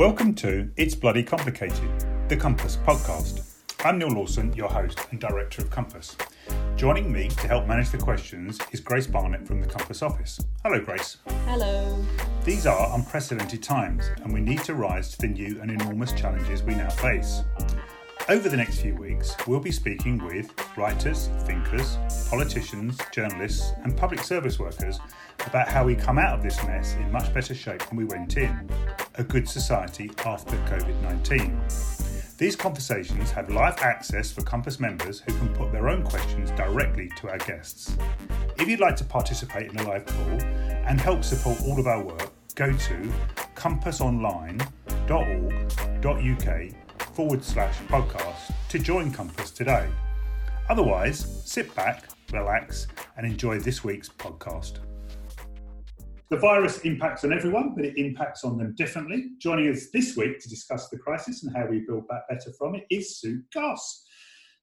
Welcome to It's Bloody Complicated, the Compass podcast. I'm Neil Lawson, your host and director of Compass. Joining me to help manage the questions is Grace Barnett from the Compass office. Hello, Grace. Hello. These are unprecedented times, and we need to rise to the new and enormous challenges we now face. Over the next few weeks, we'll be speaking with writers, thinkers, politicians, journalists, and public service workers about how we come out of this mess in much better shape than we went in a good society after COVID 19. These conversations have live access for Compass members who can put their own questions directly to our guests. If you'd like to participate in a live call and help support all of our work, go to compassonline.org.uk forward slash podcast to join Compass today. Otherwise, sit back, relax, and enjoy this week's podcast. The virus impacts on everyone, but it impacts on them differently. Joining us this week to discuss the crisis and how we build back better from it is Sue Goss.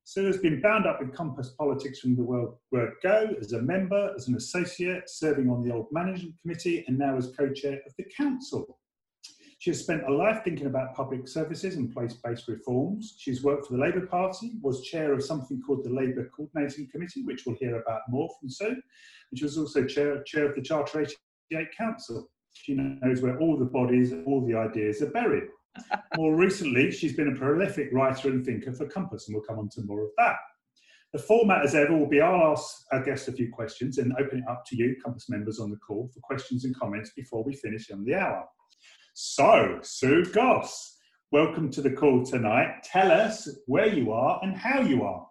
Sue has been bound up with Compass politics from the word go as a member, as an associate, serving on the old management committee, and now as co chair of the council. She has spent a life thinking about public services and place based reforms. She's worked for the Labour Party, was chair of something called the Labour Coordinating Committee, which we'll hear about more from Sue. And she was also chair, chair of the Charter 88 Council. She knows where all the bodies, all the ideas are buried. more recently, she's been a prolific writer and thinker for Compass, and we'll come on to more of that. The format, as ever, will be I'll ask our guest a few questions and open it up to you, Compass members on the call, for questions and comments before we finish on the hour. So, Sue Goss, welcome to the call tonight. Tell us where you are and how you are.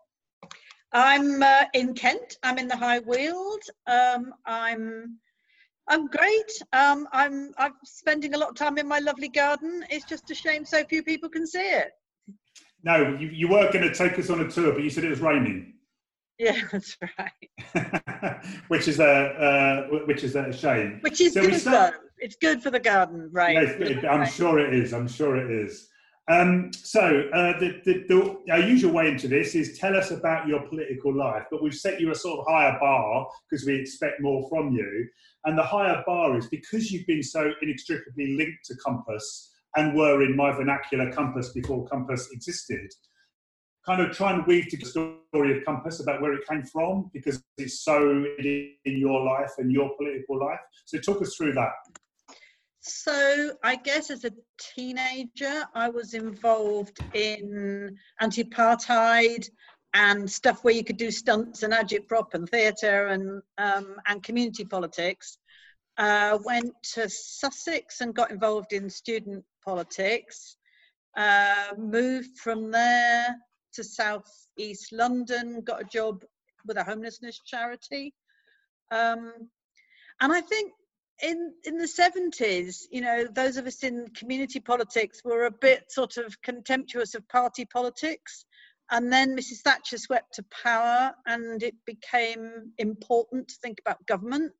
I'm uh, in Kent. I'm in the High Weald. Um, I'm I'm great. Um, I'm I'm spending a lot of time in my lovely garden. It's just a shame so few people can see it. No, you, you were going to take us on a tour, but you said it was raining. Yeah, that's right. which is a uh, which is a shame. Which is so good start... though. It's good for the garden, right? Yes, I'm sure it is. I'm sure it is. Um, so uh, the, the, the, our usual way into this is tell us about your political life, but we've set you a sort of higher bar because we expect more from you. And the higher bar is because you've been so inextricably linked to Compass and were in my vernacular Compass before Compass existed. Kind of try and weave the story of Compass about where it came from because it's so in your life and your political life. So talk us through that. So I guess as a teenager, I was involved in anti-apartheid and stuff where you could do stunts and agitprop and theatre and um, and community politics. Uh, went to Sussex and got involved in student politics. Uh, moved from there to South East London. Got a job with a homelessness charity. Um, and I think in in the 70s you know those of us in community politics were a bit sort of contemptuous of party politics. And then mrs thatcher swept to power and it became important to think about government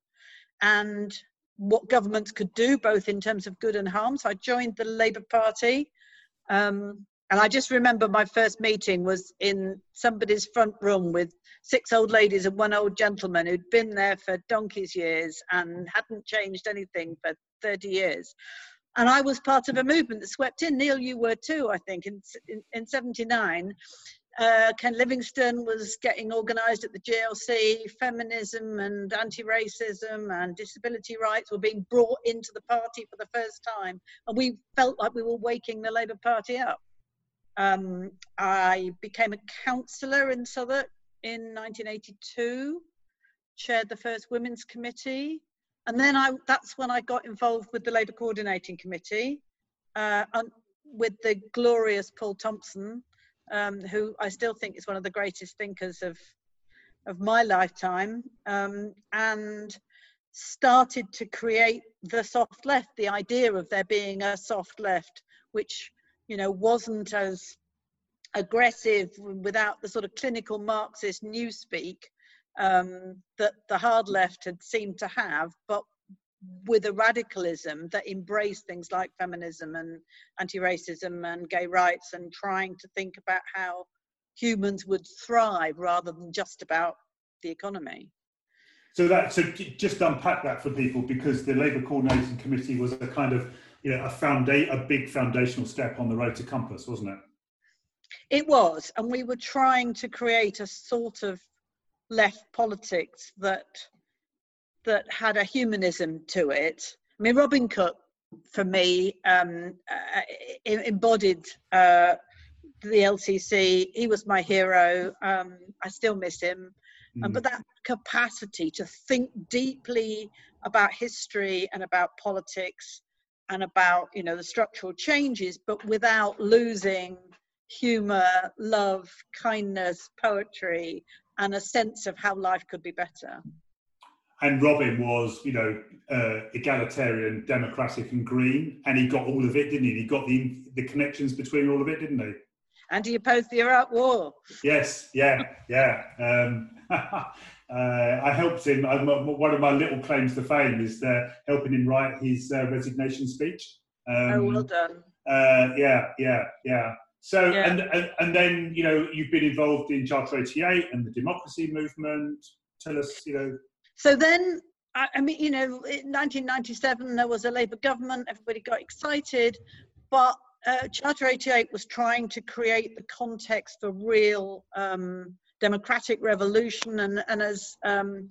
and what governments could do both in terms of good and harm. So i joined the labour party um, and I just remember my first meeting was in somebody's front room with six old ladies and one old gentleman who'd been there for donkey's years and hadn't changed anything for 30 years. And I was part of a movement that swept in. Neil, you were too, I think, in, in, in 79. Uh, Ken Livingstone was getting organised at the GLC. Feminism and anti-racism and disability rights were being brought into the party for the first time, and we felt like we were waking the Labour Party up. Um, I became a councillor in Southwark in 1982, chaired the first women's committee, and then I, that's when I got involved with the Labour Coordinating Committee uh, with the glorious Paul Thompson, um, who I still think is one of the greatest thinkers of, of my lifetime, um, and started to create the soft left, the idea of there being a soft left, which you know, wasn't as aggressive without the sort of clinical Marxist newspeak um, that the hard left had seemed to have, but with a radicalism that embraced things like feminism and anti-racism and gay rights and trying to think about how humans would thrive rather than just about the economy. So that so just unpack that for people because the Labour Coordinating Committee was a kind of you know a founda- a big foundational step on the road to Compass, wasn't it? It was, and we were trying to create a sort of left politics that that had a humanism to it. I mean, Robin Cook, for me, um, uh, embodied uh, the LCC. He was my hero. Um, I still miss him. Mm. Um, but that capacity to think deeply about history and about politics and about you know the structural changes, but without losing humor, love, kindness, poetry, and a sense of how life could be better. And Robin was, you know, uh, egalitarian, democratic, and green, and he got all of it, didn't he? He got the the connections between all of it, didn't he? And he opposed the Iraq War. Yes, yeah, yeah. Um, uh, I helped him. I'm, one of my little claims to fame is uh, helping him write his uh, resignation speech. Um, oh, well done. Uh, yeah, yeah, yeah. So, yeah. And, and, and then, you know, you've been involved in Charter 88 and the democracy movement. Tell us, you know. So then, I, I mean, you know, in 1997, there was a Labour government, everybody got excited, but uh, Charter 88 was trying to create the context for real um, democratic revolution. And, and as um,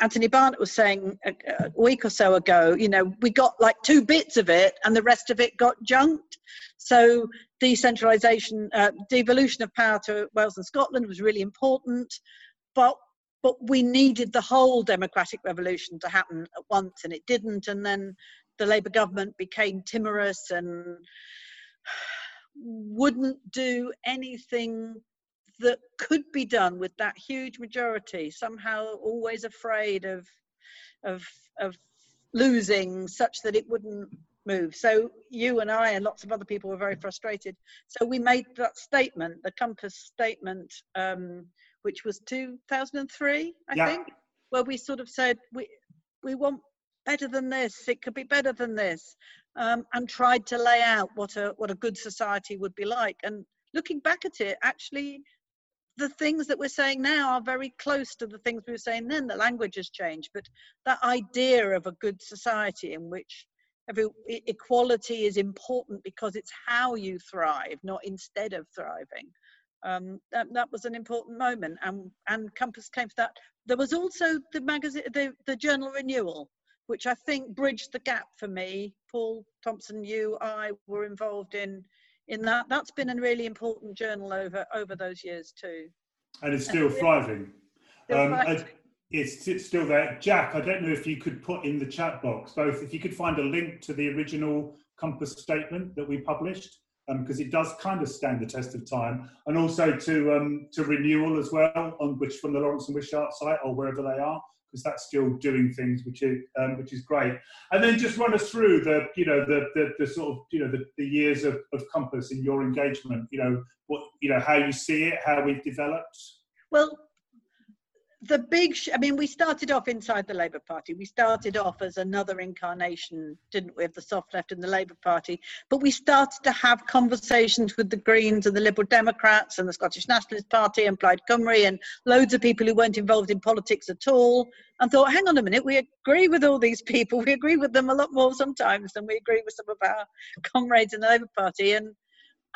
Anthony Barnett was saying a, a, week or so ago, you know, we got like two bits of it and the rest of it got junked. So decentralisation, uh, devolution of power to Wales and Scotland was really important, but but we needed the whole democratic revolution to happen at once, and it didn't. And then the Labour government became timorous and wouldn't do anything that could be done with that huge majority. Somehow, always afraid of of of losing, such that it wouldn't move. So you and I and lots of other people were very frustrated. So we made that statement, the Compass statement, um, which was 2003, I yeah. think, where we sort of said we we want better than this. It could be better than this, um, and tried to lay out what a what a good society would be like. And looking back at it, actually. The things that we're saying now are very close to the things we were saying then. The language has changed, but that idea of a good society in which every equality is important because it's how you thrive, not instead of thriving. Um, that, that was an important moment, and and Compass came for that. There was also the magazine, the the journal renewal, which I think bridged the gap for me. Paul Thompson, you, I were involved in in that. That's been a really important journal over over those years too. And it's still thriving. Still um, thriving it's, it's still there. Jack, I don't know if you could put in the chat box both if you could find a link to the original Compass statement that we published, because um, it does kind of stand the test of time, and also to um, to renewal as well, on which from the Lawrence and Wishart site or wherever they are, because that's still doing things which is um, which is great. And then just run us through the you know the the, the sort of you know the, the years of, of Compass in your engagement. You know what you know how you see it, how we've developed. Well, the big sh- i mean we started off inside the labour party. We started off as another incarnation didn't we of the soft left in the labour party. But we started to have conversations with the greens and the liberal democrats and the scottish nationalist party and plaid cymru and loads of people who weren't involved in politics at all and thought hang on a minute we agree with all these people. We agree with them a lot more sometimes than we agree with some of our comrades in the labour party. And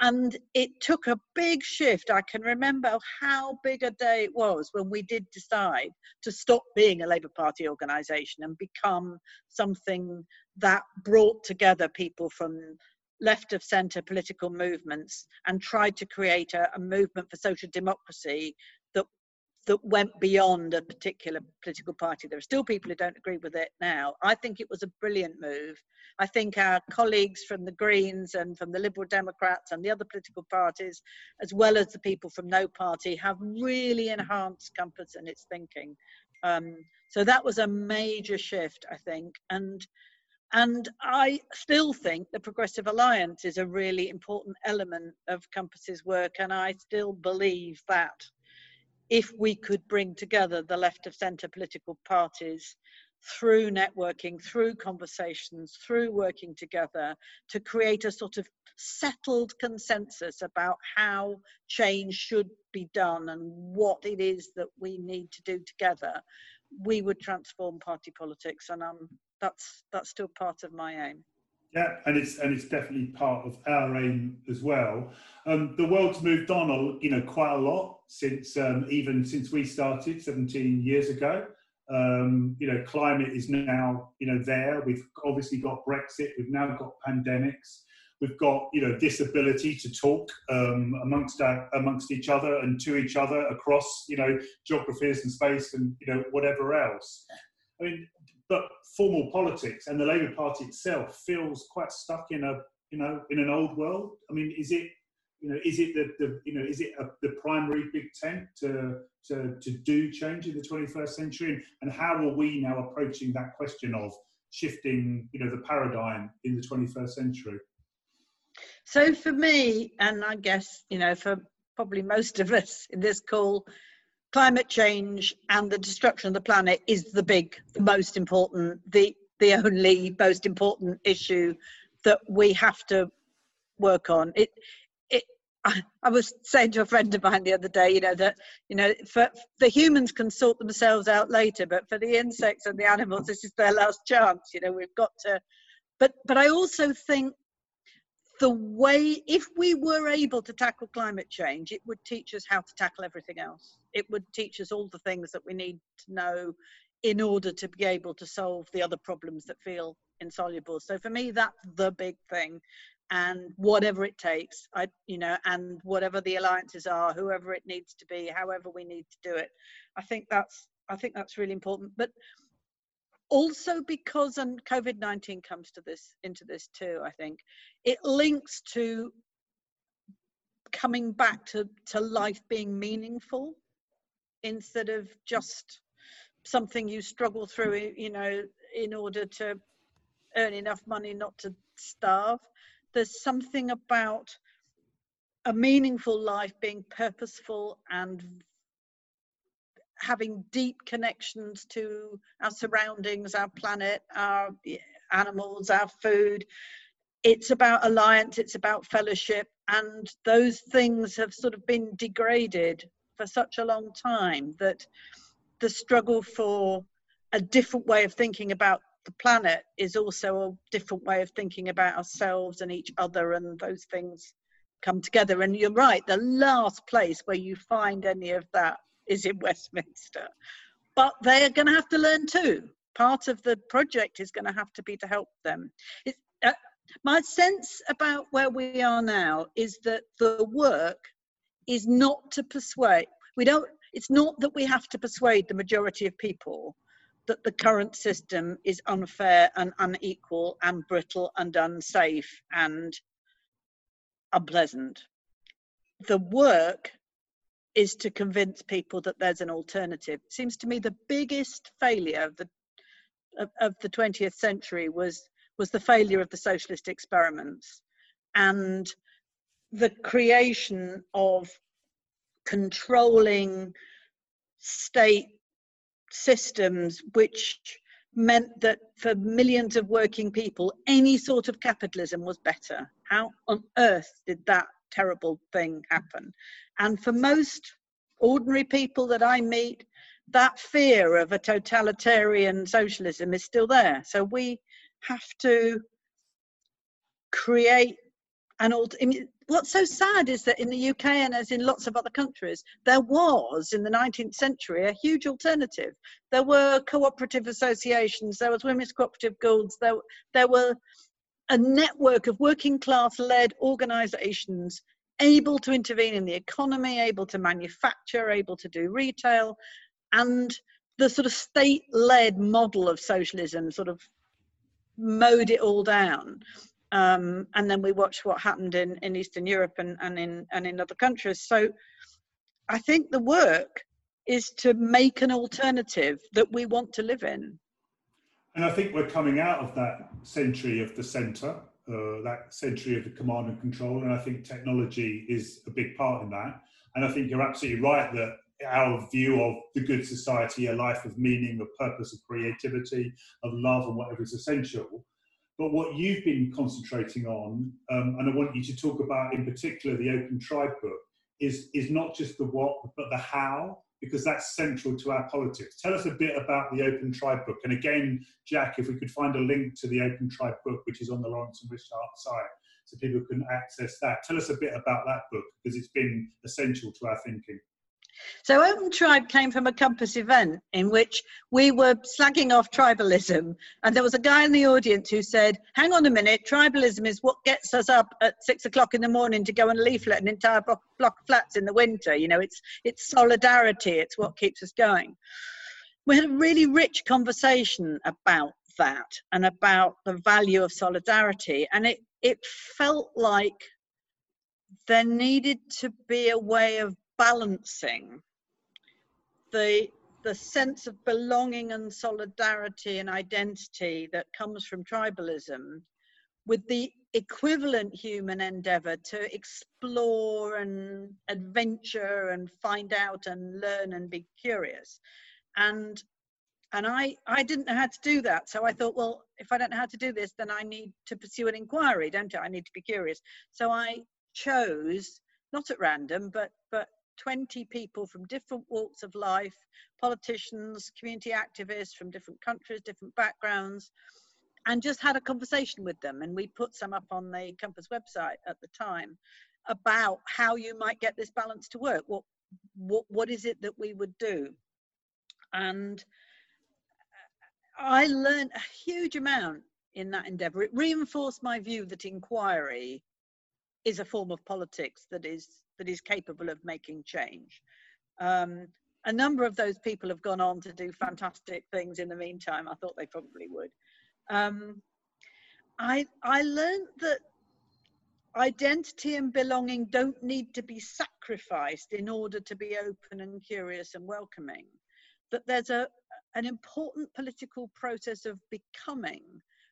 and it took a big shift. I can remember how big a day it was when we did decide to stop being a Labour Party organisation and become something that brought together people from left of centre political movements and tried to create a, a movement for social democracy that went beyond a particular political party. There are still people who don't agree with it now. I think it was a brilliant move. I think our colleagues from the Greens and from the Liberal Democrats and the other political parties, as well as the people from no party, have really enhanced Compass and its thinking. Um, so that was a major shift, I think. And and I still think the Progressive Alliance is a really important element of Compass's work, and I still believe that if we could bring together the left of centre political parties through networking, through conversations, through working together to create a sort of settled consensus about how change should be done and what it is that we need to do together, we would transform party politics. And um, that's, that's still part of my aim. Yeah, and it's and it's definitely part of our aim as well. Um, the world's moved on, you know, quite a lot since um, even since we started 17 years ago. Um, you know, climate is now you know there. We've obviously got Brexit. We've now got pandemics. We've got you know this ability to talk um, amongst our, amongst each other and to each other across you know geographies and space and you know whatever else. I mean, but formal politics and the Labour Party itself feels quite stuck in a you know in an old world. I mean, is it you know is it the, the you know is it a, the primary big tent to to to do change in the 21st century and how are we now approaching that question of shifting you know the paradigm in the 21st century? So for me, and I guess you know for probably most of us in this call, climate change and the destruction of the planet is the big, the most important, the the only most important issue that we have to work on. It it I, I was saying to a friend of mine the other day, you know, that you know, for the humans can sort themselves out later, but for the insects and the animals, this is their last chance. You know, we've got to. But but I also think the way, if we were able to tackle climate change, it would teach us how to tackle everything else. It would teach us all the things that we need to know in order to be able to solve the other problems that feel insoluble. So for me, that's the big thing. And whatever it takes, I, you know, and whatever the alliances are, whoever it needs to be, however we need to do it, I think that's, I think that's really important. But also because um, and covid-19 comes to this into this too i think it links to coming back to to life being meaningful instead of just something you struggle through you know in order to earn enough money not to starve. There's something about a meaningful life being purposeful and having deep connections to our surroundings, our planet, our animals, our food. It's about alliance, it's about fellowship, and those things have sort of been degraded for such a long time that the struggle for a different way of thinking about the planet is also a different way of thinking about ourselves and each other, and those things come together. And you're right, the last place where you find any of that is in Westminster. But they're going to have to learn too. Part of the project is going to have to be to help them. It, uh, my sense about where we are now is that the work is not to persuade. We don't. It's not that we have to persuade the majority of people that the current system is unfair and unequal and brittle and unsafe and unpleasant. The work is to convince people that there's an alternative. It seems to me the biggest failure of the of, of the 20th century was was the failure of the socialist experiments and the creation of controlling state systems which meant that for millions of working people any sort of capitalism was better how on earth did that terrible thing happen. And for most ordinary people that I meet, that fear of a totalitarian socialism is still there. So we have to create an old. What's so sad is that in the UK and as in lots of other countries, there was in the 19th century a huge alternative. There were cooperative associations, there was women's cooperative guilds, there, there were a network of working class led organizations able to intervene in the economy, able to manufacture, able to do retail, and the sort of state led model of socialism sort of mowed it all down. Um, and then we watched what happened in, in Eastern Europe and, and in and in other countries. So I think the work is to make an alternative that we want to live in. And I think we're coming out of that century of the centre, uh, that century of the command and control, and I think technology is a big part in that. And I think you're absolutely right that our view of the good society, a life of meaning, of purpose, of creativity, of love, and whatever is essential. But what you've been concentrating on, um, and I want you to talk about in particular the Open Tribe book, is is not just the what, but the how because that's central to our politics. Tell us a bit about the Open Tribe book. And again, Jack, if we could find a link to the Open Tribe book, which is on the Lawrence and Wishart site, so people can access that. Tell us a bit about that book because it's been essential to our thinking. So Open Tribe came from a Compass event in which we were slagging off tribalism, and there was a guy in the audience who said, "Hang on a minute, tribalism is what gets us up at six o'clock in the morning to go and leaflet an entire block, of flats in the winter. You know, it's it's solidarity. It's what keeps us going." We had a really rich conversation about that and about the value of solidarity, and it it felt like there needed to be a way of balancing the the sense of belonging and solidarity and identity that comes from tribalism with the equivalent human endeavor to explore and adventure and find out and learn and be curious. And and i i didn't know how to do that. So i thought well if i don't know how to do this then i need to pursue an inquiry don't i? I need to be curious. So i chose not at random but but 20 people from different walks of life, politicians, community activists from different countries, different backgrounds, and just had a conversation with them. And we put some up on the Compass website at the time about how you might get this balance to work. What, what, what is it that we would do? And I learned a huge amount in that endeavor. It reinforced my view that inquiry is a form of politics that is that is capable of making change. Um, a number of those people have gone on to do fantastic things in the meantime. I thought they probably would. Um, I, I learned that identity and belonging don't need to be sacrificed in order to be open and curious and welcoming. That there's a, an important political process of becoming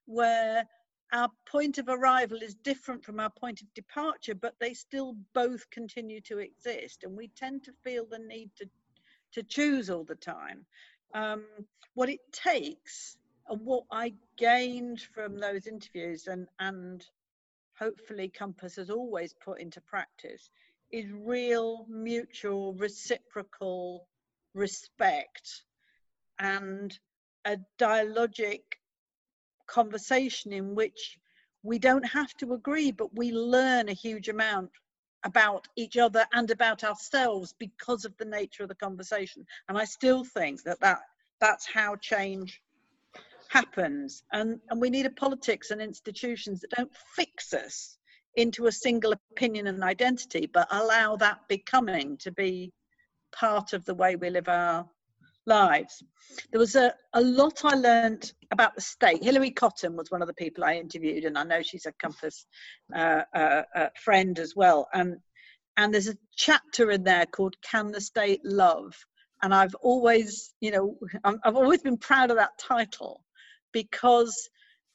where our point of arrival is different from our point of departure, but they still both continue to exist. And we tend to feel the need to, to choose all the time. Um, what it takes and what I gained from those interviews and, and hopefully Compass has always put into practice is real mutual reciprocal respect and a dialogic conversation in which we don't have to agree, but we learn a huge amount about each other and about ourselves because of the nature of the conversation. And I still think that, that that's how change happens. And, and we need a politics and institutions that don't fix us into a single opinion and identity, but allow that becoming to be part of the way we live our lives. There was a, a lot I learned about the state. Hilary Cottam was one of the people I interviewed, and I know she's a Compass uh, uh, uh, friend as well. Um, and there's a chapter in there called Can the State Love? And I've always, you know, I've always been proud of that title because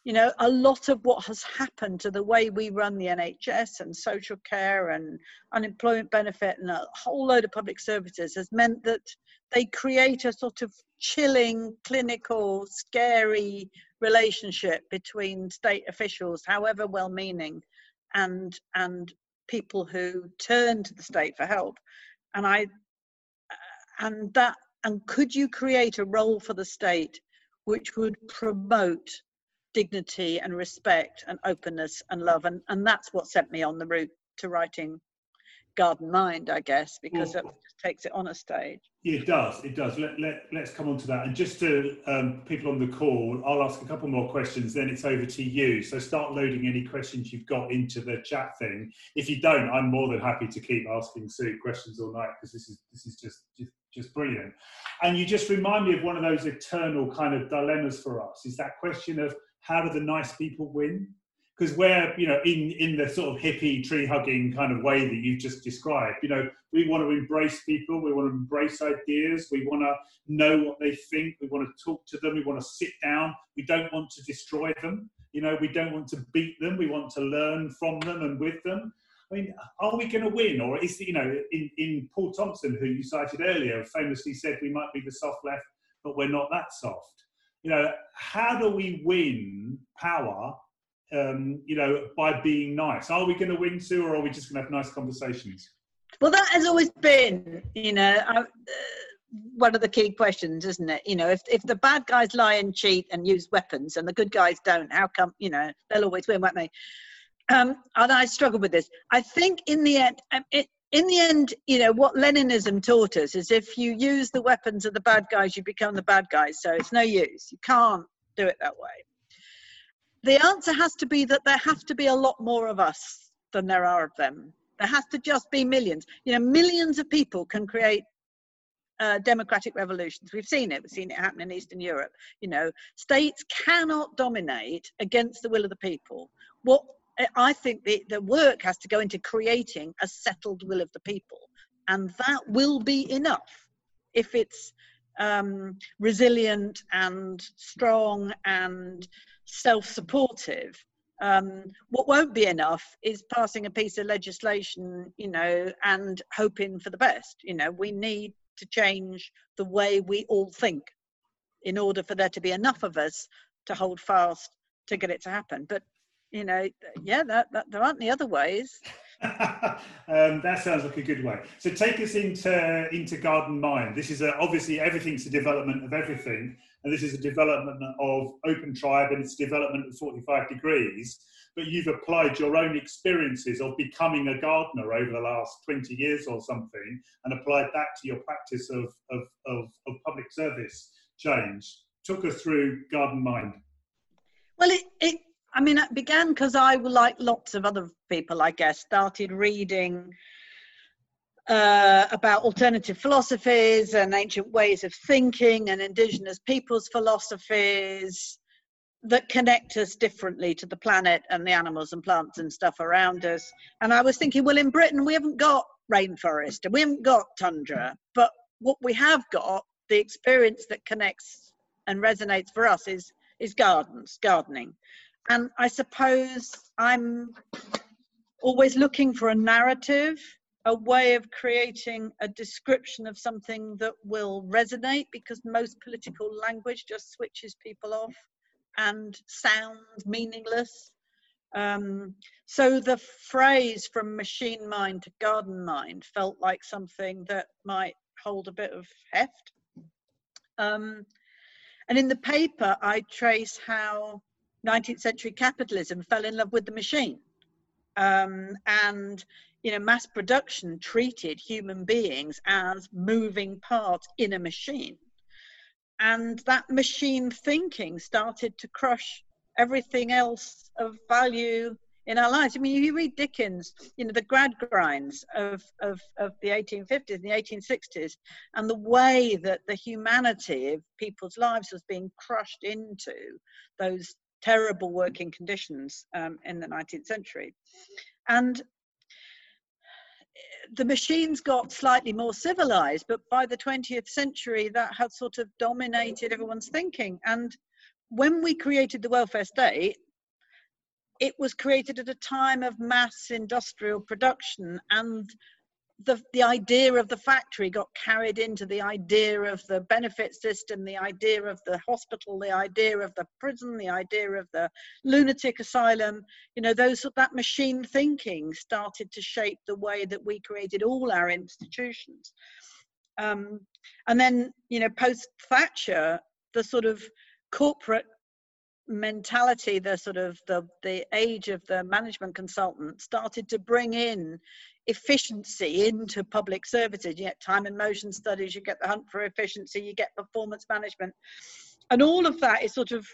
you know, a lot of what has happened to the way we run the NHS and social care and unemployment benefit and a whole load of public services has meant that they create a sort of chilling, clinical, scary relationship between state officials, however well meaning, and and people who turn to the state for help. And I and that and could you create a role for the state which would promote dignity and respect and openness and love. And, and that's what sent me on the route to writing Garden Mind, I guess, because well, it takes it on a stage. It does, it does. Let, let, let's come on to that. And just to um, people on the call, I'll ask a couple more questions, then it's over to you. So start loading any questions you've got into the chat thing. If you don't, I'm more than happy to keep asking Sue questions all night because this is this is just, just just brilliant. And you just remind me of one of those eternal kind of dilemmas for us is that question of how do the nice people win? Because we're, you know, in, in the sort of hippie tree hugging kind of way that you've just described, you know, we want to embrace people, we want to embrace ideas, we want to know what they think, we want to talk to them, we want to sit down, we don't want to destroy them, you know, we don't want to beat them, we want to learn from them and with them. I mean, are we going to win? Or is, it you know, in, in Paul Thompson, who you cited earlier, famously said we might be the soft left, but we're not that soft you know, how do we win power, um, you know, by being nice? Are we going to win, too, or are we just going to have nice conversations? Well, that has always been, you know, uh, one of the key questions, isn't it? You know, if if the bad guys lie and cheat and use weapons, and the good guys don't, how come? You know, they'll always win, won't they? Um, and I struggle with this. I think in the end, um, it, in the end, you know, what Leninism taught us is if you use the weapons of the bad guys, you become the bad guys. So it's no use. You can't do it that way. The answer has to be that there have to be a lot more of us than there are of them. There has to just be millions. You know, millions of people can create uh, democratic revolutions. We've seen it. We've seen it happen in Eastern Europe. You know, states cannot dominate against the will of the people. What I think the, the work has to go into creating a settled will of the people, and that will be enough if it's um, resilient and strong and self-supportive. Um, what won't be enough is passing a piece of legislation, you know, and hoping for the best. You know, we need to change the way we all think in order for there to be enough of us to hold fast to get it to happen. But you know, yeah, that, that there aren't the other ways. um, that sounds like a good way. So take us into into Garden Mind. This is a, obviously everything's a development of everything, and this is a development of Open Tribe and it's development of 45 degrees. But you've applied your own experiences of becoming a gardener over the last 20 years or something, and applied that to your practice of of, of, of public service change. Took us through Garden Mind. Well, it, it I mean, it began because I, like lots of other people, I guess, started reading uh, about alternative philosophies and ancient ways of thinking and indigenous peoples' philosophies that connect us differently to the planet and the animals and plants and stuff around us. And I was thinking, well, in Britain, we haven't got rainforest and we haven't got tundra, but what we have got, the experience that connects and resonates for us is is gardens, gardening. And I suppose I'm always looking for a narrative, a way of creating a description of something that will resonate because most political language just switches people off and sounds meaningless. Um, so the phrase from machine mind to garden mind felt like something that might hold a bit of heft. Um, and in the paper, I trace how 19th century capitalism fell in love with the machine. Um, and you know, mass production treated human beings as moving parts in a machine. And that machine thinking started to crush everything else of value in our lives. I mean, you read Dickens, you know, the Gradgrinds of, of, of the 1850s and the 1860s, and the way that the humanity of people's lives was being crushed into those terrible working conditions um, in the 19th century. And the machines got slightly more civilized, but by the 20th century, that had sort of dominated everyone's thinking. And when we created the welfare state, it was created at a time of mass industrial production and the, the idea of the factory got carried into the idea of the benefit system, the idea of the hospital, the idea of the prison, the idea of the lunatic asylum. You know, those that machine thinking started to shape the way that we created all our institutions. Um, and then, you know, post Thatcher, the sort of corporate mentality the sort of the the age of the management consultant started to bring in efficiency into public services. You get time and motion studies, you get the hunt for efficiency, you get performance management. And all of that is sort of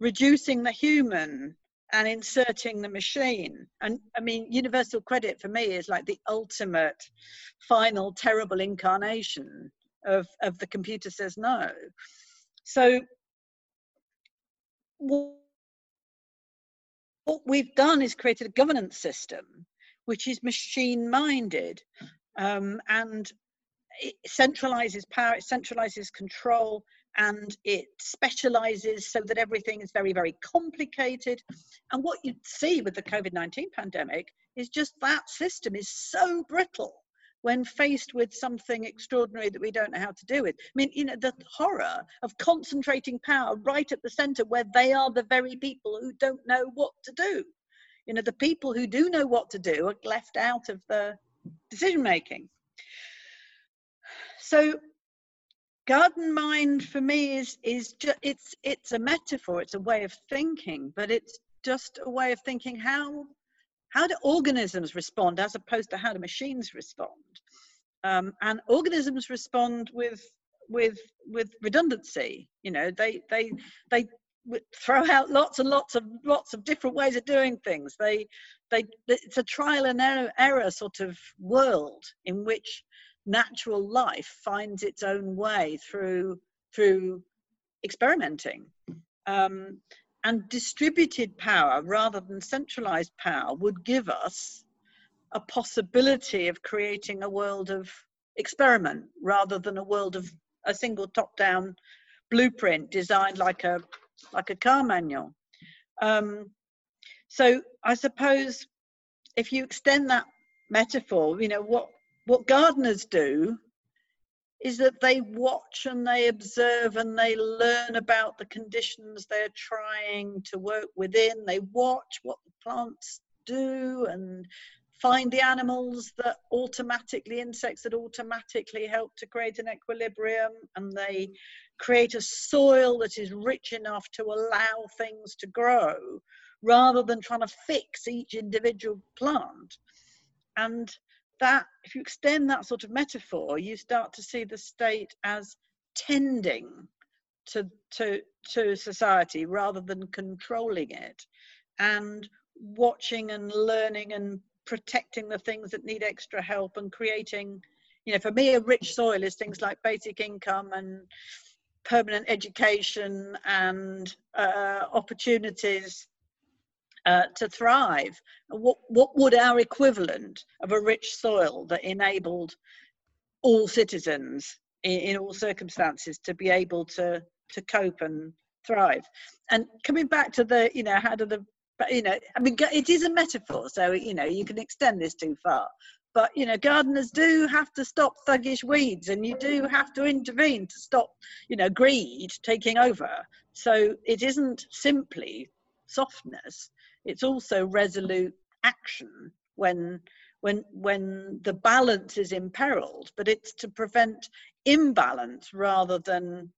reducing the human and inserting the machine. And I mean, universal credit for me is like the ultimate, final, terrible incarnation of, of the computer says no. So, what we've done is created a governance system which is machine minded um, and it centralizes power, it centralizes control, and it specializes so that everything is very, very complicated. And what you see with the COVID 19 pandemic is just that system is so brittle when faced with something extraordinary that we don't know how to do with. I mean, you know, the horror of concentrating power right at the center where they are the very people who don't know what to do you know the people who do know what to do are left out of the decision making so garden mind for me is is just it's it's a metaphor it's a way of thinking but it's just a way of thinking how how do organisms respond as opposed to how do machines respond? Um, and organisms respond with with with redundancy you know they they they throw out lots and lots of lots of different ways of doing things. They they it's a trial and error, error sort of world in which natural life finds its own way through through experimenting. Um, and distributed power rather than centralized power would give us a possibility of creating a world of experiment rather than a world of a single top-down blueprint designed like a like a car manual. Um, so I suppose if you extend that metaphor, you know what what gardeners do is that they watch and they observe and they learn about the conditions they're trying to work within. They watch what the plants do and find the animals that automatically, insects that automatically help to create an equilibrium, and they create a soil that is rich enough to allow things to grow rather than trying to fix each individual plant. And that, if you extend that sort of metaphor, you start to see the state as tending to, to, to society rather than controlling it and watching and learning and protecting the things that need extra help and creating you know for me a rich soil is things like basic income and permanent education and uh, opportunities uh, to thrive? What what would our equivalent of a rich soil that enabled all citizens in, in all circumstances to be able to to cope and thrive? And coming back to the you know how do the you know i mean it is a metaphor so you know you can extend this too far but you know gardeners do have to stop thuggish weeds and you do have to intervene to stop you know greed taking over. So it isn't simply softness it's also resolute action when when when the balance is imperiled but it's to prevent imbalance rather than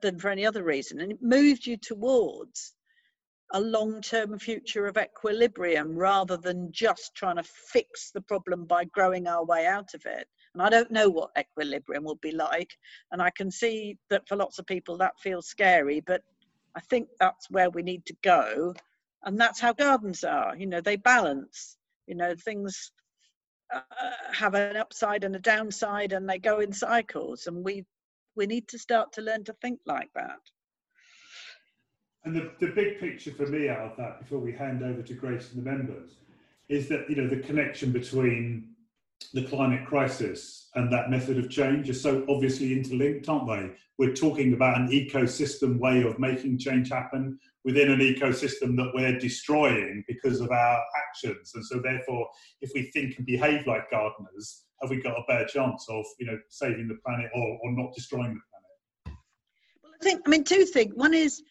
than for any other reason. And it moves you towards a long-term future of equilibrium rather than just trying to fix the problem by growing our way out of it. And i don't know what equilibrium will be like and i can see that for lots of people that feels scary but i think that's where we need to go and that's how gardens are. You know they balance. You know things uh, have an upside and a downside and they go in cycles and we we need to start to learn to think like that and the, the big picture for me out of that, before we hand over to Grace and the members, is that you know the connection between the climate crisis and that method of change are so obviously interlinked, aren't they? We're talking about an ecosystem way of making change happen within an ecosystem that we're destroying because of our actions. And so therefore, if we think and behave like gardeners, have we got a better chance of, you know, saving the planet or, or not destroying the planet? Well, I think, I mean, two things. One is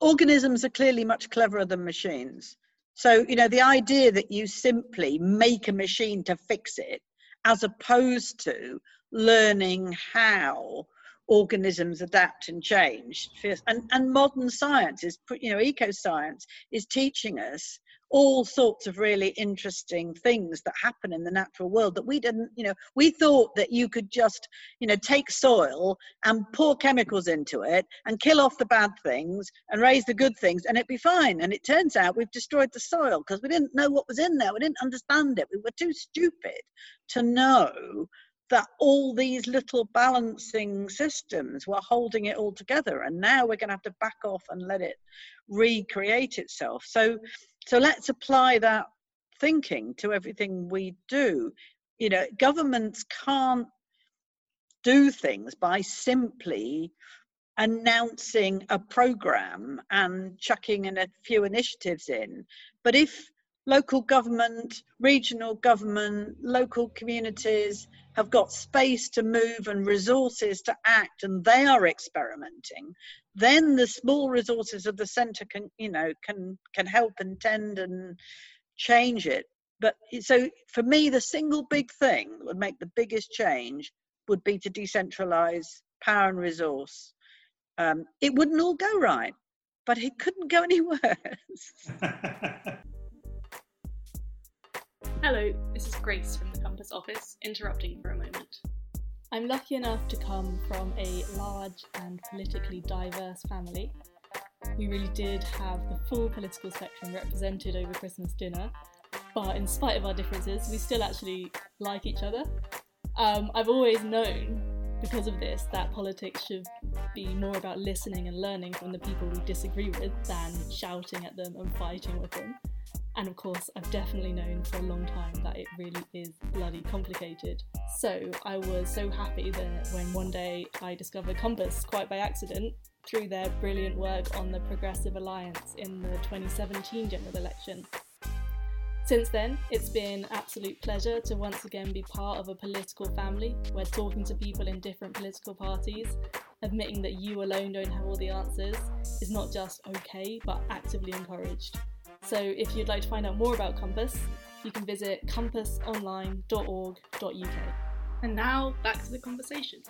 organisms are clearly much cleverer than machines. So, you know, the idea that you simply make a machine to fix it, as opposed to learning how organisms adapt and change. And, and modern science is, you know, eco science is teaching us all sorts of really interesting things that happen in the natural world that we didn't you know we thought that you could just you know take soil and pour chemicals into it and kill off the bad things and raise the good things and it'd be fine. And it turns out we've destroyed the soil because we didn't know what was in there. We didn't understand it. We were too stupid to know that all these little balancing systems were holding it all together. And now we're going to have to back off and let it recreate itself. So so let's apply that thinking to everything we do. You know governments can't do things by simply announcing a program and chucking in a few initiatives in. But if local government regional government local communities have got space to move and resources to act and they are experimenting. Then the small resources of the center can you know can can help and tend and change it. But so for me the single big thing that would make the biggest change would be to decentralize power and resource, um, it wouldn't all go right, but it couldn't go any worse. Hello, this is Grace from the Compass office, interrupting for a moment. I'm lucky enough to come from a large and politically diverse family. We really did have the full political spectrum represented over Christmas dinner, but in spite of our differences, we still actually like each other. Um, I've always known, because of this, that politics should be more about listening and learning from the people we disagree with than shouting at them and fighting with them. And of course, I've definitely known for a long time that it really is bloody complicated. So I was so happy that when one day I discovered Compass quite by accident through their brilliant work on the Progressive Alliance in the 2017 general election. Since then, it's been absolute pleasure to once again be part of a political family where talking to people in different political parties, admitting that you alone don't have all the answers, is not just okay but actively encouraged. So if you'd like to find out more about Compass, you can visit compassonline.org.uk. And now back to the conversation.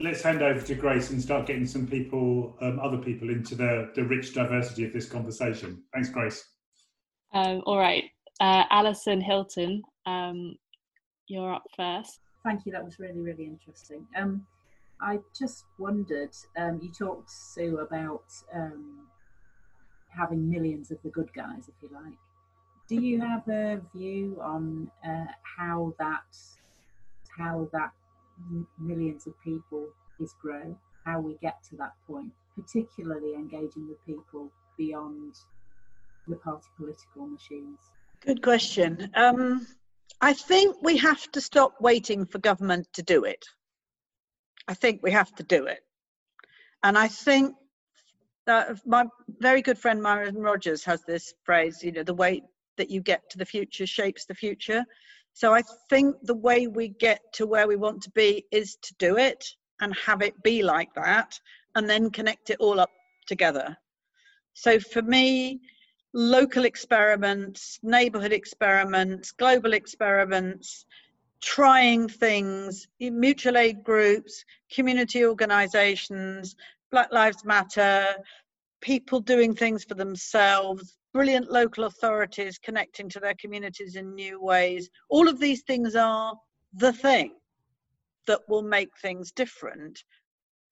Let's hand over to Grace and start getting some people, um, other people, into the, the rich diversity of this conversation. Thanks, Grace. Um, all right, uh, Alison Hilton, um, you're up first. Thank you. That was really, really interesting. Um, I just wondered. Um, you talked Sue about um, having millions of the good guys, if you like. Do you have a view on uh, how that how that millions of people is grown, how we get to that point, particularly engaging with people beyond the party political machines? Good question. Um, I think we have to stop waiting for government to do it. I think we have to do it. And I think uh, my very good friend Myron Rogers has this phrase, you know, the way that you get to the future shapes the future. So I think the way we get to where we want to be is to do it and have it be like that and then connect it all up together. So for me, local experiments, neighborhood experiments, global experiments, trying things, mutual aid groups, community organizations, Black Lives Matter, people doing things for themselves, brilliant local authorities connecting to their communities in new ways. All of these things are the thing that will make things different.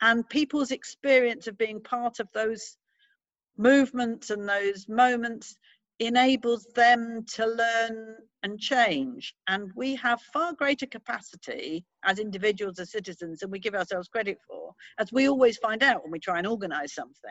And people's experience of being part of those movements and those moments enables them to learn and change. And we have far greater capacity as individuals, as citizens, than we give ourselves credit for, as we always find out when we try and organize something.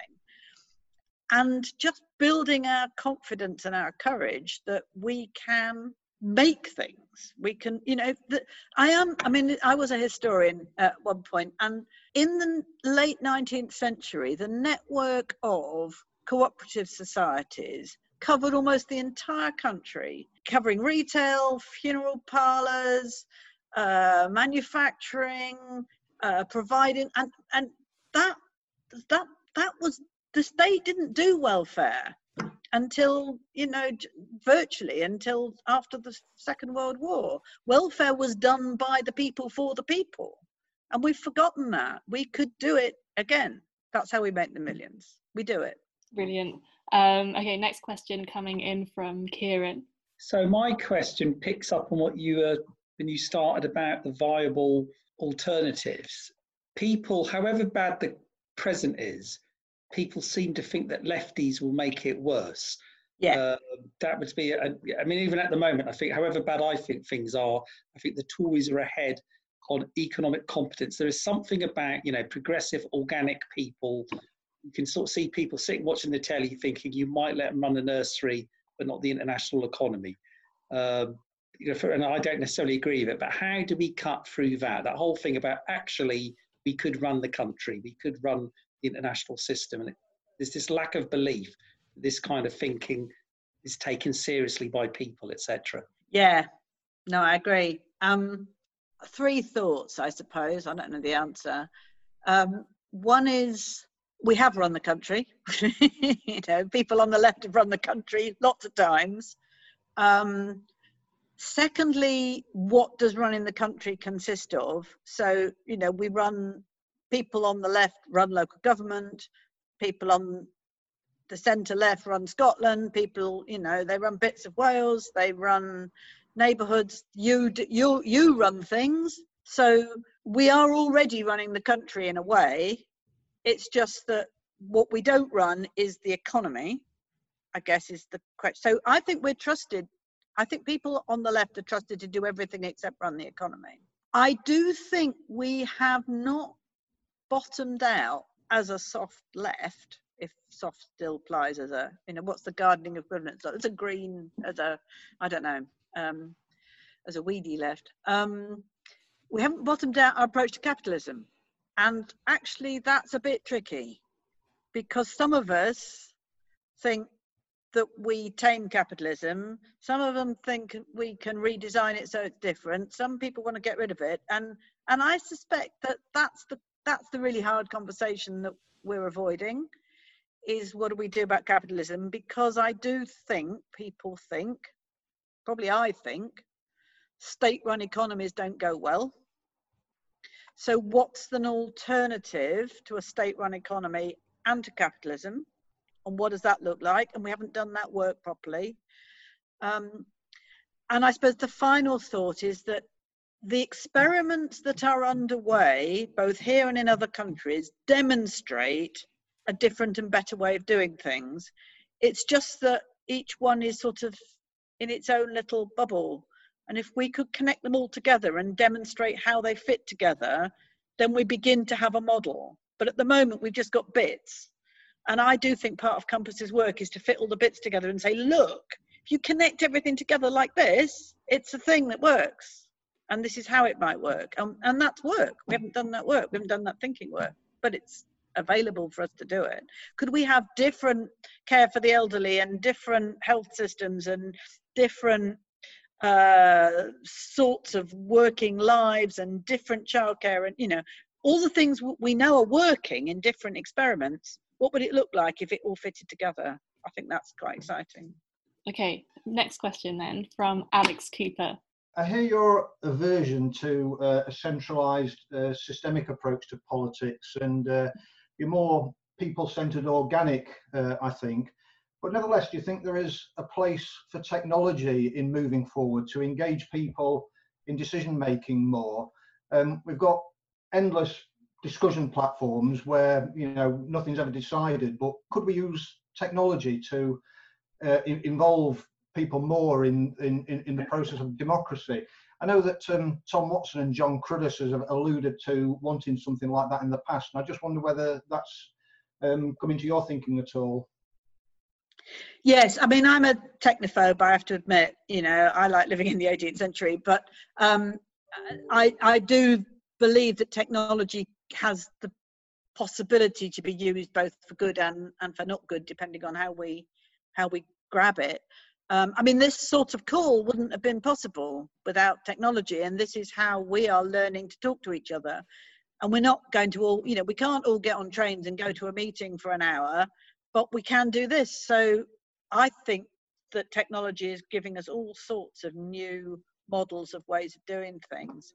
And just building our confidence and our courage that we can make things. We can, you know, the, I am, I mean, I was a historian at one point, and in the late 19th century, the network of cooperative societies covered almost the entire country, covering retail, funeral parlors, uh, manufacturing, uh, providing, and and that that that was the state didn't do welfare until you know virtually until after the second world war. Welfare was done by the people for the people and we've forgotten that. We could do it again. That's how we make the millions. We do it. Brilliant. Um, okay, next question coming in from Kieran. So my question picks up on what you were when you started about the viable alternatives. People, however bad the present is, people seem to think that lefties will make it worse. Yeah. Uh, that would be, a, I mean, even at the moment, I think, however bad I think things are, I think the Tories are ahead on economic competence. There is something about, you know, progressive, organic people you can sort of see people sitting watching the telly thinking you might let them run a nursery, but not the international economy. Um, you know, for, and I don't necessarily agree with it, but how do we cut through that? That whole thing about actually we could run the country, we could run the international system, and it, there's this lack of belief. This kind of thinking is taken seriously by people, etc. Yeah, no, I agree. Um, three thoughts, I suppose. I don't know the answer. Um, one is we have run the country. you know, people on the left have run the country lots of times. Um, Secondly, what does running the country consist of? So, you know, we run people on the left run local government, people on the centre left run Scotland, people, you know, they run bits of Wales, they run neighbourhoods, you, you, you run things. So we are already running the country in a way. It's just that what we don't run is the economy, I guess is the question. So I think we're trusted. I think people on the left are trusted to do everything except run the economy. I do think we have not bottomed out as a soft left if soft still applies as a you know what's the gardening equivalent? It's a green as a i don't know um, as a weedy left. Um, we haven't bottomed out our approach to capitalism. And actually that's a bit tricky because some of us think that we tame capitalism. Some of them think we can redesign it so it's different. Some people want to get rid of it. And and i suspect that that's the that's the really hard conversation that we're avoiding is what do we do about capitalism? Because i do think people think probably i think state run economies don't go well. So what's an alternative to a state run economy and to capitalism and what does that look like and we haven't done that work properly um, and i suppose the final thought is that the experiments that are underway, both here and in other countries, demonstrate a different and better way of doing things. It's just that each one is sort of in its own little bubble. And if we could connect them all together and demonstrate how they fit together, then we begin to have a model. But at the moment, we've just got bits. And I do think part of Compass's work is to fit all the bits together and say, look, if you connect everything together like this, it's a thing that works. And this is how it might work. And, that's work. We haven't done that work. We haven't done that thinking work. But it's available for us to do it. Could we have different care for the elderly and different health systems and different uh, sorts of working lives and different childcare and you know all the things we know are working in different experiments what would it look like if it all fitted together i think that's quite exciting okay next question then from alex cooper I hear your aversion to uh, a centralised uh, systemic approach to politics and uh, you're more people centred organic, uh, I think. But nevertheless, do you think there is a place for technology in moving forward to engage people in decision making more? Um, we've got endless discussion platforms where you know nothing's ever decided, but could we use technology to uh, involve people more in, in, in the process of democracy. I know that um, Tom Watson and Jon Cruddas have alluded to wanting something like that in the past, and I just wonder whether that's um, come into your thinking at all. Yes, I mean I'm a technophobe. I have to admit, you know, I like living in the 18th century, but um, I I do believe that technology has the possibility to be used both for good and and for not good, depending on how we how we grab it. Um, I mean, this sort of call wouldn't have been possible without technology, and this is how we are learning to talk to each other. And we're not going to all, you know, we can't all get on trains and go to a meeting for an hour, but we can do this. So I think that technology is giving us all sorts of new models of ways of doing things.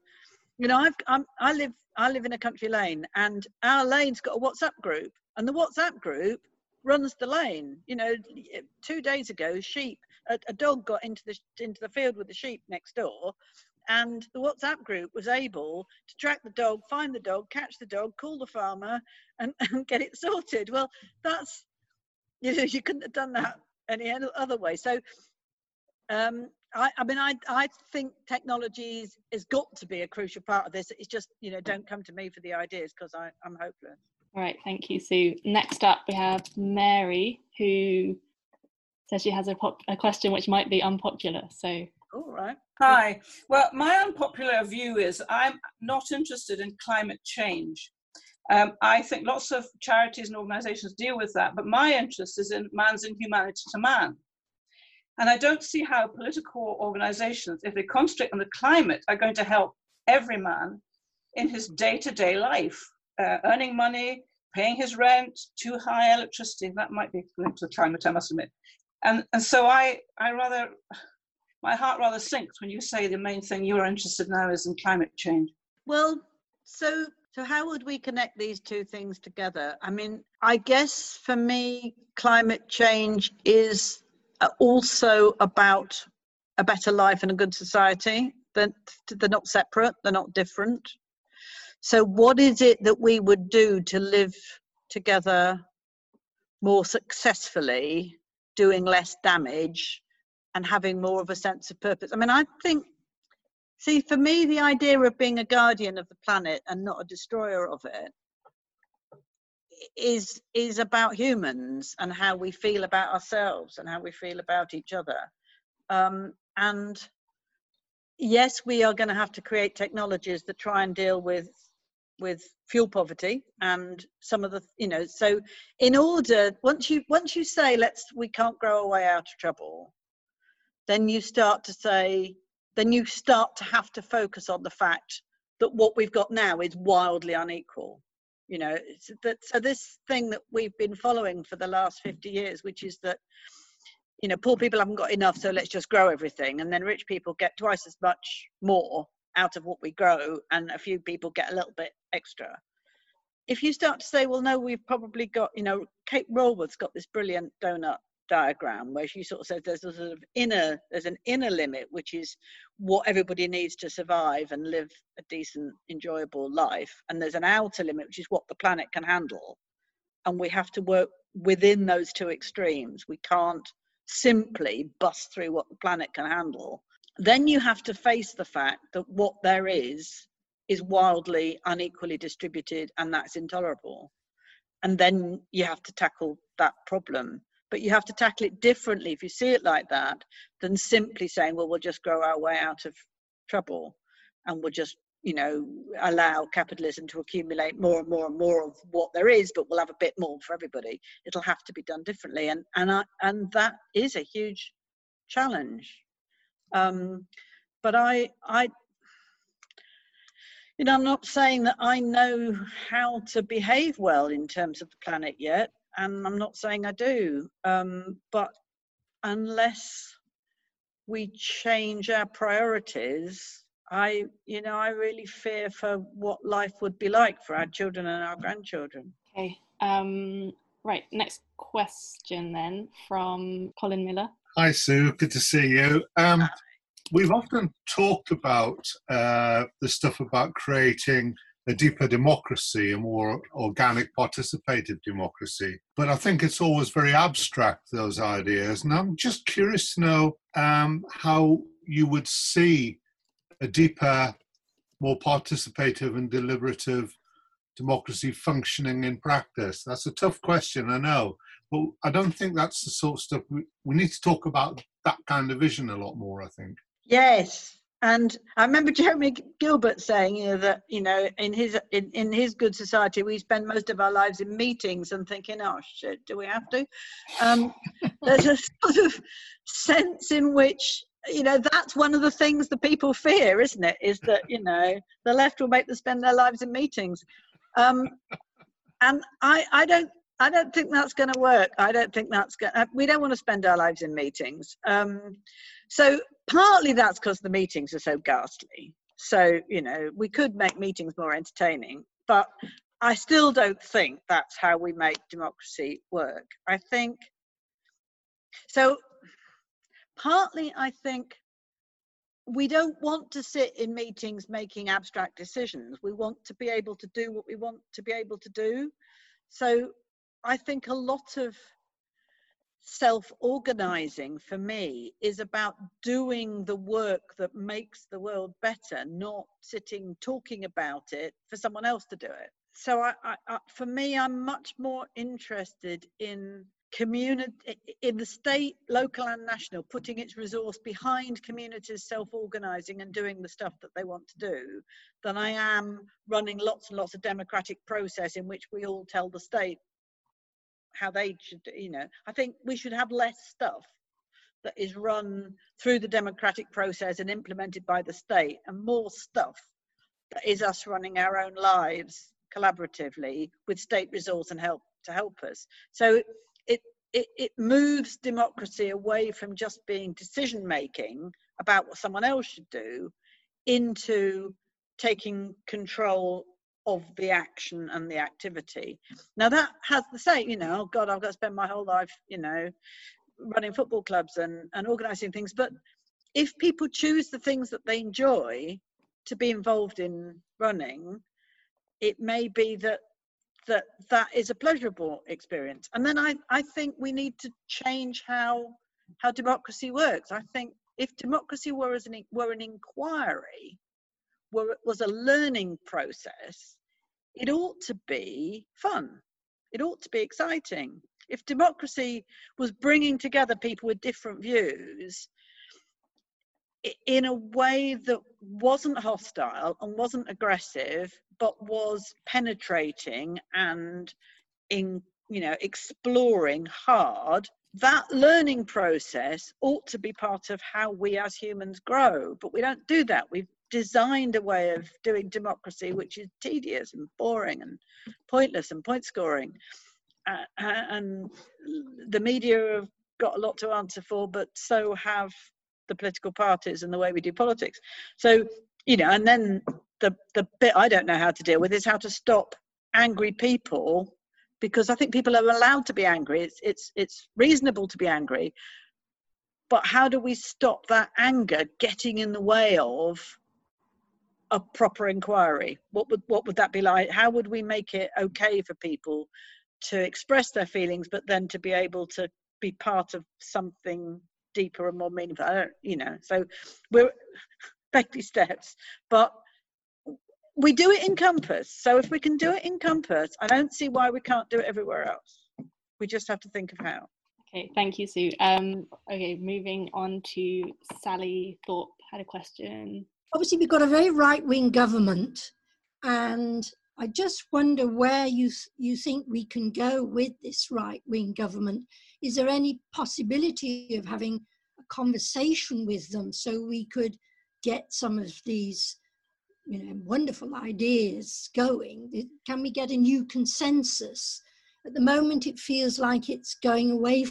You know, I've, I'm, I live I live in a country lane, and our lane's got a WhatsApp group, and the WhatsApp group runs the lane. You know, two days ago, sheep a, a dog got into the into the field with the sheep next door, and the WhatsApp group was able to track the dog, find the dog, catch the dog, call the farmer, and, and get it sorted. Well, that's you know you couldn't have done that any other way. So, um, I, I mean, I I think technology is, has got to be a crucial part of this. It's just you know don't come to me for the ideas because I'm hopeless. All right, thank you, Sue. Next up, we have Mary, who says she has a, pop- a question which might be unpopular. So, all right. Hi. Well, my unpopular view is I'm not interested in climate change. Um, I think lots of charities and organizations deal with that, but my interest is in man's inhumanity to man. And I don't see how political organizations, if they concentrate on the climate, are going to help every man in his day to day life, uh, earning money, paying his rent, too high electricity. That might be linked to the climate, I must admit and and so I I rather my heart rather sinks when you say the main thing you're interested in now is in climate change. Well, so so how would we connect these two things together? I mean, I guess for me, climate change is also about a better life and a good society. They're, they're not separate, they're not different. So, what is it that we would do to live together more successfully, doing less damage, and having more of a sense of purpose? I mean, I think, see, for me, the idea of being a guardian of the planet and not a destroyer of it is is about humans and how we feel about ourselves and how we feel about each other. Um, and yes we are going to have to create technologies that try and deal with with fuel poverty and some of the you know so in order once you once you say let's we can't grow our way out of trouble then you start to say then you start to have to focus on the fact that what we've got now is wildly unequal you know that so this thing that we've been following for the last 50 years which is that you know poor people haven't got enough so let's just grow everything. And then rich people get twice as much more out of what we grow and a few people get a little bit extra. If you start to say well no we've probably got you know kate raworth's got this brilliant donut diagram where she sort of says there's a sort of inner there's an inner limit which is what everybody needs to survive and live a decent enjoyable life. And there's an outer limit which is what the planet can handle. And we have to work within those two extremes. We can't simply bust through what the planet can handle. Then you have to face the fact that what there is is wildly unequally distributed and that's intolerable. And then you have to tackle that problem but you have to tackle it differently if you see it like that than simply saying well we'll just grow our way out of trouble and we'll just you know allow capitalism to accumulate more and more and more of what there is but we'll have a bit more for everybody. It'll have to be done differently. And and I, and that is a huge challenge. Um, but i i you know i'm not saying that i know how to behave well in terms of the planet yet and I'm not saying I do, um, but unless we change our priorities, I, you know, I really fear for what life would be like for our children and our grandchildren. Okay. Um, right. Next question then from Colin Miller. Hi, Sue. Good to see you. Um, we've often talked about uh, the stuff about creating a deeper democracy, a more organic, participative democracy. But I think it's always very abstract, those ideas. And I'm just curious to know um, how you would see a deeper, more participative and deliberative democracy functioning in practice. That's a tough question, I know. But I don't think that's the sort of stuff we, we need to talk about that kind of vision a lot more, I think. Yes, and I remember Jeremy Gilbert saying, you know, that you know, in his in, in his good society, we spend most of our lives in meetings and thinking, oh shit, do we have to? Um, there's a sort of sense in which you know that's one of the things the people fear, isn't it? Is that you know the left will make them spend their lives in meetings, um, and I I don't I don't think that's going to work. I don't think that's going. Uh, we don't want to spend our lives in meetings. Um, so partly that's because the meetings are so ghastly. So you know we could make meetings more entertaining, but I still don't think that's how we make democracy work. I think so. Partly, I think we don't want to sit in meetings making abstract decisions. We want to be able to do what we want to be able to do. So I think a lot of self organizing for me is about doing the work that makes the world better, not sitting talking about it for someone else to do it. So, I, I, I, for me, I'm much more interested in community in the state local and national putting its resource behind communities self-organizing and doing the stuff that they want to do than i am running lots and lots of democratic process in which we all tell the state how they should, you know, I think we should have less stuff that is run through the democratic process and implemented by the state, and more stuff that is us running our own lives collaboratively with state resource and help to help us. So it it, it moves democracy away from just being decision making about what someone else should do into taking control of the action and the activity. Now that has the same, you know, oh God, I've got to spend my whole life, you know, running football clubs and, and organizing things. But if people choose the things that they enjoy to be involved in running, it may be that that that is a pleasurable experience. And then I, I think we need to change how how democracy works. I think if democracy were as an were an inquiry, were was a learning process, it ought to be fun. It ought to be exciting. If democracy was bringing together people with different views in a way that wasn't hostile and wasn't aggressive but was penetrating and in you know exploring hard that learning process ought to be part of how we as humans grow but we don't do that we've designed a way of doing democracy which is tedious and boring and pointless and point scoring. Uh, and the media have got a lot to answer for but so have the political parties and the way we do politics. So you know and then the the bit I don't know how to deal with is how to stop angry people because I think people are allowed to be angry. It's it's it's reasonable to be angry, but how do we stop that anger getting in the way of a proper inquiry? What would what would that be like? How would we make it okay for people to express their feelings, but then to be able to be part of something deeper and more meaningful? I don't, you know. So we're baby steps, but we do it in Compass. So if we can do it in Compass, I don't see why we can't do it everywhere else. We just have to think of how. Okay, thank you, Sue. Um, okay, moving on to Sally Thorpe had a question. Obviously, we've got a very right-wing government, and I just wonder where you you think we can go with this right-wing government. Is there any possibility of having a conversation with them so we could get some of these you know, wonderful ideas going? Can we get a new consensus? At the moment, it feels like it's going away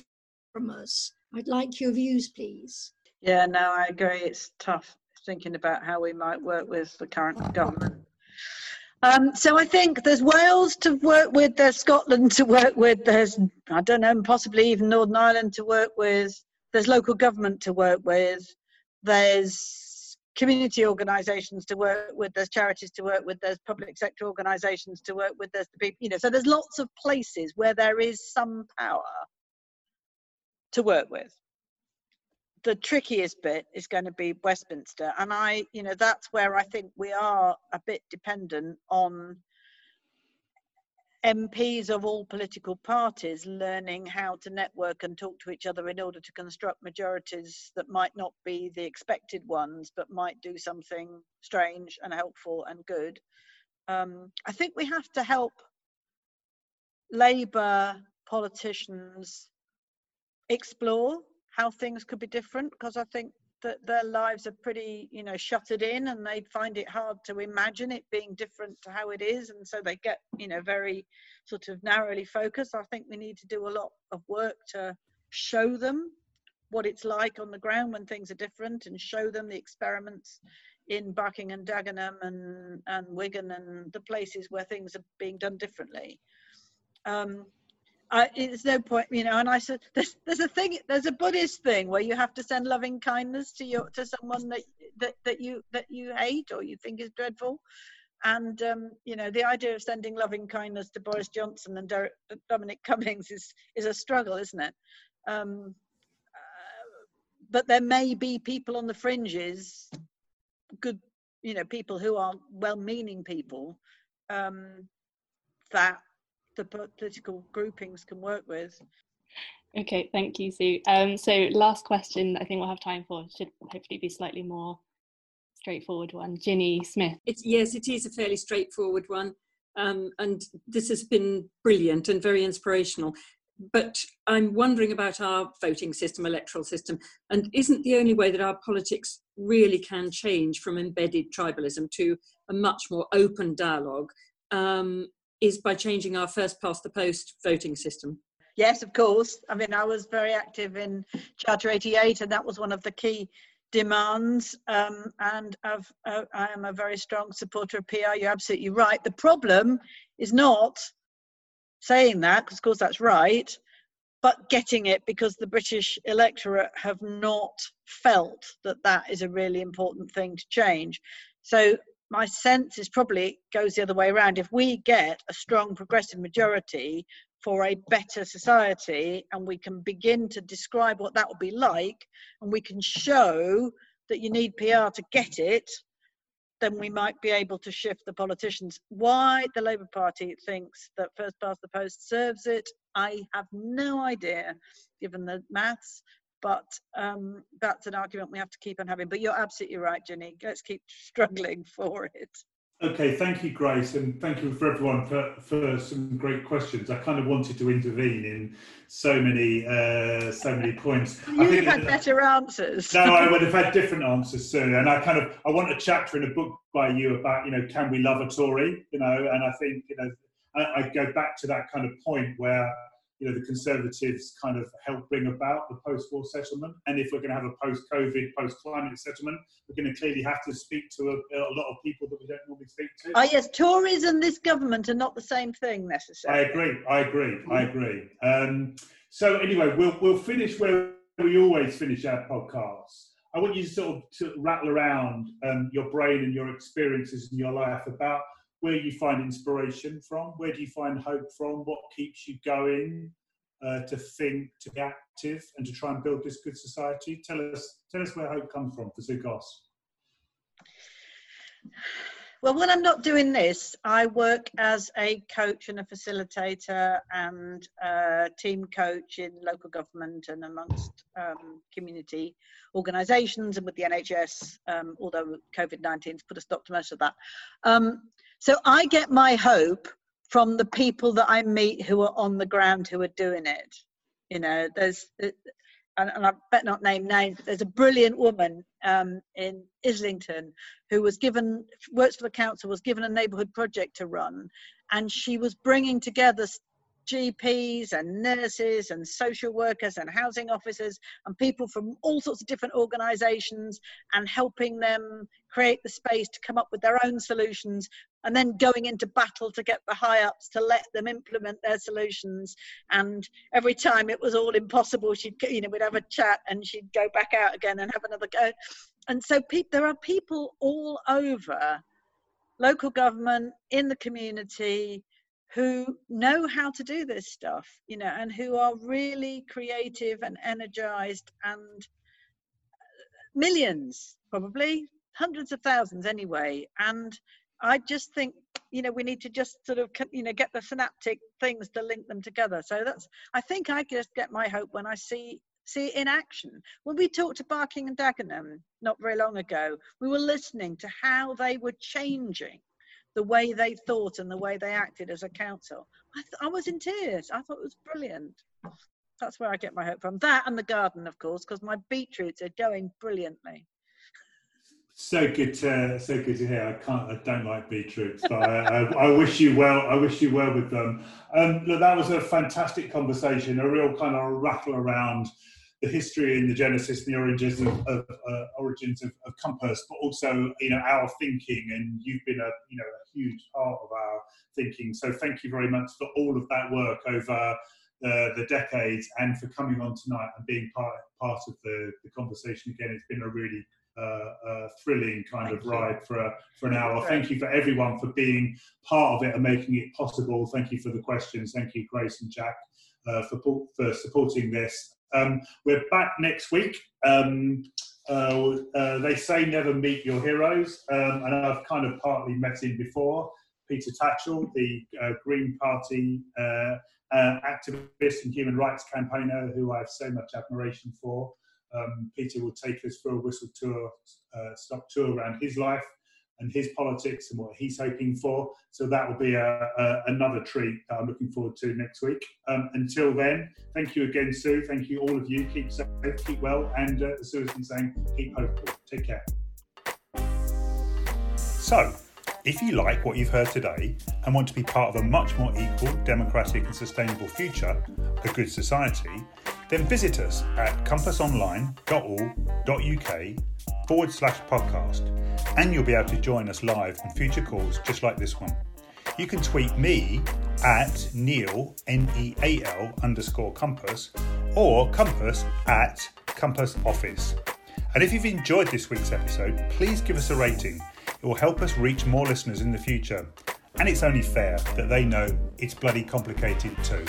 from us. I'd like your views, please. Yeah, no, I agree. It's tough thinking about how we might work with the current government. Um, so I think there's Wales to work with, there's Scotland to work with, there's, I don't know, possibly even Northern Ireland to work with, there's local government to work with, there's community organisations to work with, there's charities to work with, there's public sector organisations to work with, there's the people, you know, so there's lots of places where there is some power to work with. The trickiest bit is going to be Westminster, and I, you know, that's where I think we are a bit dependent on MPs of all political parties learning how to network and talk to each other in order to construct majorities that might not be the expected ones, but might do something strange and helpful and good. Um, I think we have to help Labour politicians explore how things could be different because I think that their lives are pretty, you know, shuttered in and they find it hard to imagine it being different to how it is. And so they get, you know, very sort of narrowly focused. I think we need to do a lot of work to show them what it's like on the ground when things are different and show them the experiments in Barking and Dagenham and, and Wigan and the places where things are being done differently. Um, I, it's no point, you know. And I said, there's, there's a thing, there's a Buddhist thing where you have to send loving kindness to your to someone that that that you that you hate or you think is dreadful. And um, you know, the idea of sending loving kindness to Boris Johnson and Dominic Cummings is is a struggle, isn't it? Um, uh, but there may be people on the fringes, good, you know, people who are well-meaning people um, that the political groupings can work with. Okay, thank you, Sue. Um, so last question I think we'll have time for should hopefully be slightly more straightforward one. Ginny Smith. It's, yes, it is a fairly straightforward one. Um, and this has been brilliant and very inspirational. But I'm wondering about our voting system, electoral system, and isn't the only way that our politics really can change from embedded tribalism to a much more open dialogue um, is by changing our first past the post voting system. Yes, of course. I mean, I was very active in Charter 88, and that was one of the key demands. Um, and uh, I am a very strong supporter of PR. You're absolutely right. The problem is not saying that, because of course that's right, but getting it because the British electorate have not felt that that is a really important thing to change. So my sense is probably goes the other way around. If we get a strong progressive majority for a better society and we can begin to describe what that would be like and we can show that you need PR to get it, then we might be able to shift the politicians. Why the Labour Party thinks that first past the post serves it, I have no idea, given the maths. But um, that's an argument we have to keep on having. But you're absolutely right, Jenny. Let's keep struggling for it. Okay, thank you, Grace, and thank you for everyone for, for some great questions. I kind of wanted to intervene in so many uh, so many points. You would have had better answers. No, I would have had different answers soon. And I kind of I want a chapter in a book by you about you know can we love a Tory? You know, and I think you know I, I go back to that kind of point where you know the Conservatives kind of helped bring about the post-war settlement. And if we're going to have a post-COVID, post-climate settlement, we're going to clearly have to speak to a, a, lot of people that we don't normally speak to. Oh yes, Tories and this government are not the same thing necessarily. I agree. I agree. I agree. Um, so anyway, we'll we'll finish where we always finish our podcasts. I want you to sort of to rattle around um, your brain and your experiences in your life about where you find inspiration from, where do you find hope from, what keeps you going uh, to think, to be active, and to try and build this good society. Tell us, tell us where hope comes from for Sue Goss. Well, when I'm not doing this, I work as a coach and a facilitator and a team coach in local government and amongst um, community organisations and with the NHS, um, although COVID 19 has put a stop to most of that. Um, so I get my hope from the people that I meet who are on the ground who are doing it. You know, there's, uh, and, I better not name names, but there's a brilliant woman um, in Islington who was given, works for the council, was given a neighbourhood project to run, and she was bringing together GPs and nurses and social workers and housing officers and people from all sorts of different organizations and helping them create the space to come up with their own solutions and then going into battle to get the high ups to let them implement their solutions. And every time it was all impossible she'd you know we'd have a chat and she'd go back out again and have another go. And so pe- there are people all over local government in the community who know how to do this stuff, you know, and who are really creative and energized and uh, millions, probably hundreds of thousands anyway. And I just think, you know, we need to just sort of, you know, get the synaptic things to link them together. So that's, I think I just get my hope when I see see in action. When we talked to Barking and Dagenham not very long ago, we were listening to how they were changing the way they thought and the way they acted as a council. I, th- I was in tears. I thought it was brilliant. That's where I get my hope from. That and the garden, of course, because my beetroots are going brilliantly. So good to so good to hear. I can't. I don't like beetroots, but I, I, I, wish you well. I wish you well with them. Um, look, that was a fantastic conversation. A real kind of rattle around the history and the genesis and the origins of, of uh, origins of, of, Compass, but also you know our thinking. And you've been a you know a huge part of our thinking. So thank you very much for all of that work over the, the decades and for coming on tonight and being part part of the, the conversation again. It's been a really uh, uh, thrilling kind Thank of ride for a, for an hour. Thank you for everyone for being part of it and making it possible. Thank you for the questions. Thank you, Grace and Jack, uh, for for supporting this. Um, we're back next week. Um, uh, uh, they say never meet your heroes, um, and I've kind of partly met him before. Peter Tatchell, the uh, Green Party uh, uh, activist and human rights campaigner, who I have so much admiration for. Um, Peter will take us for a whistle tour, uh, stop tour around his life and his politics and what he's hoping for. So that will be a, a, another treat that I'm looking forward to next week. Um, until then, thank you again, Sue. Thank you, all of you. Keep safe, keep well, and uh, as Sue has been saying, keep hopeful. Take care. So, If you like what you've heard today and want to be part of a much more equal, democratic, and sustainable future, a good society, then visit us at compassonline.org.uk forward slash podcast, and you'll be able to join us live on future calls just like this one. You can tweet me at Neal, N E A L underscore compass, or compass at compass office. And if you've enjoyed this week's episode, please give us a rating. It will help us reach more listeners in the future. And it's only fair that they know it's bloody complicated too.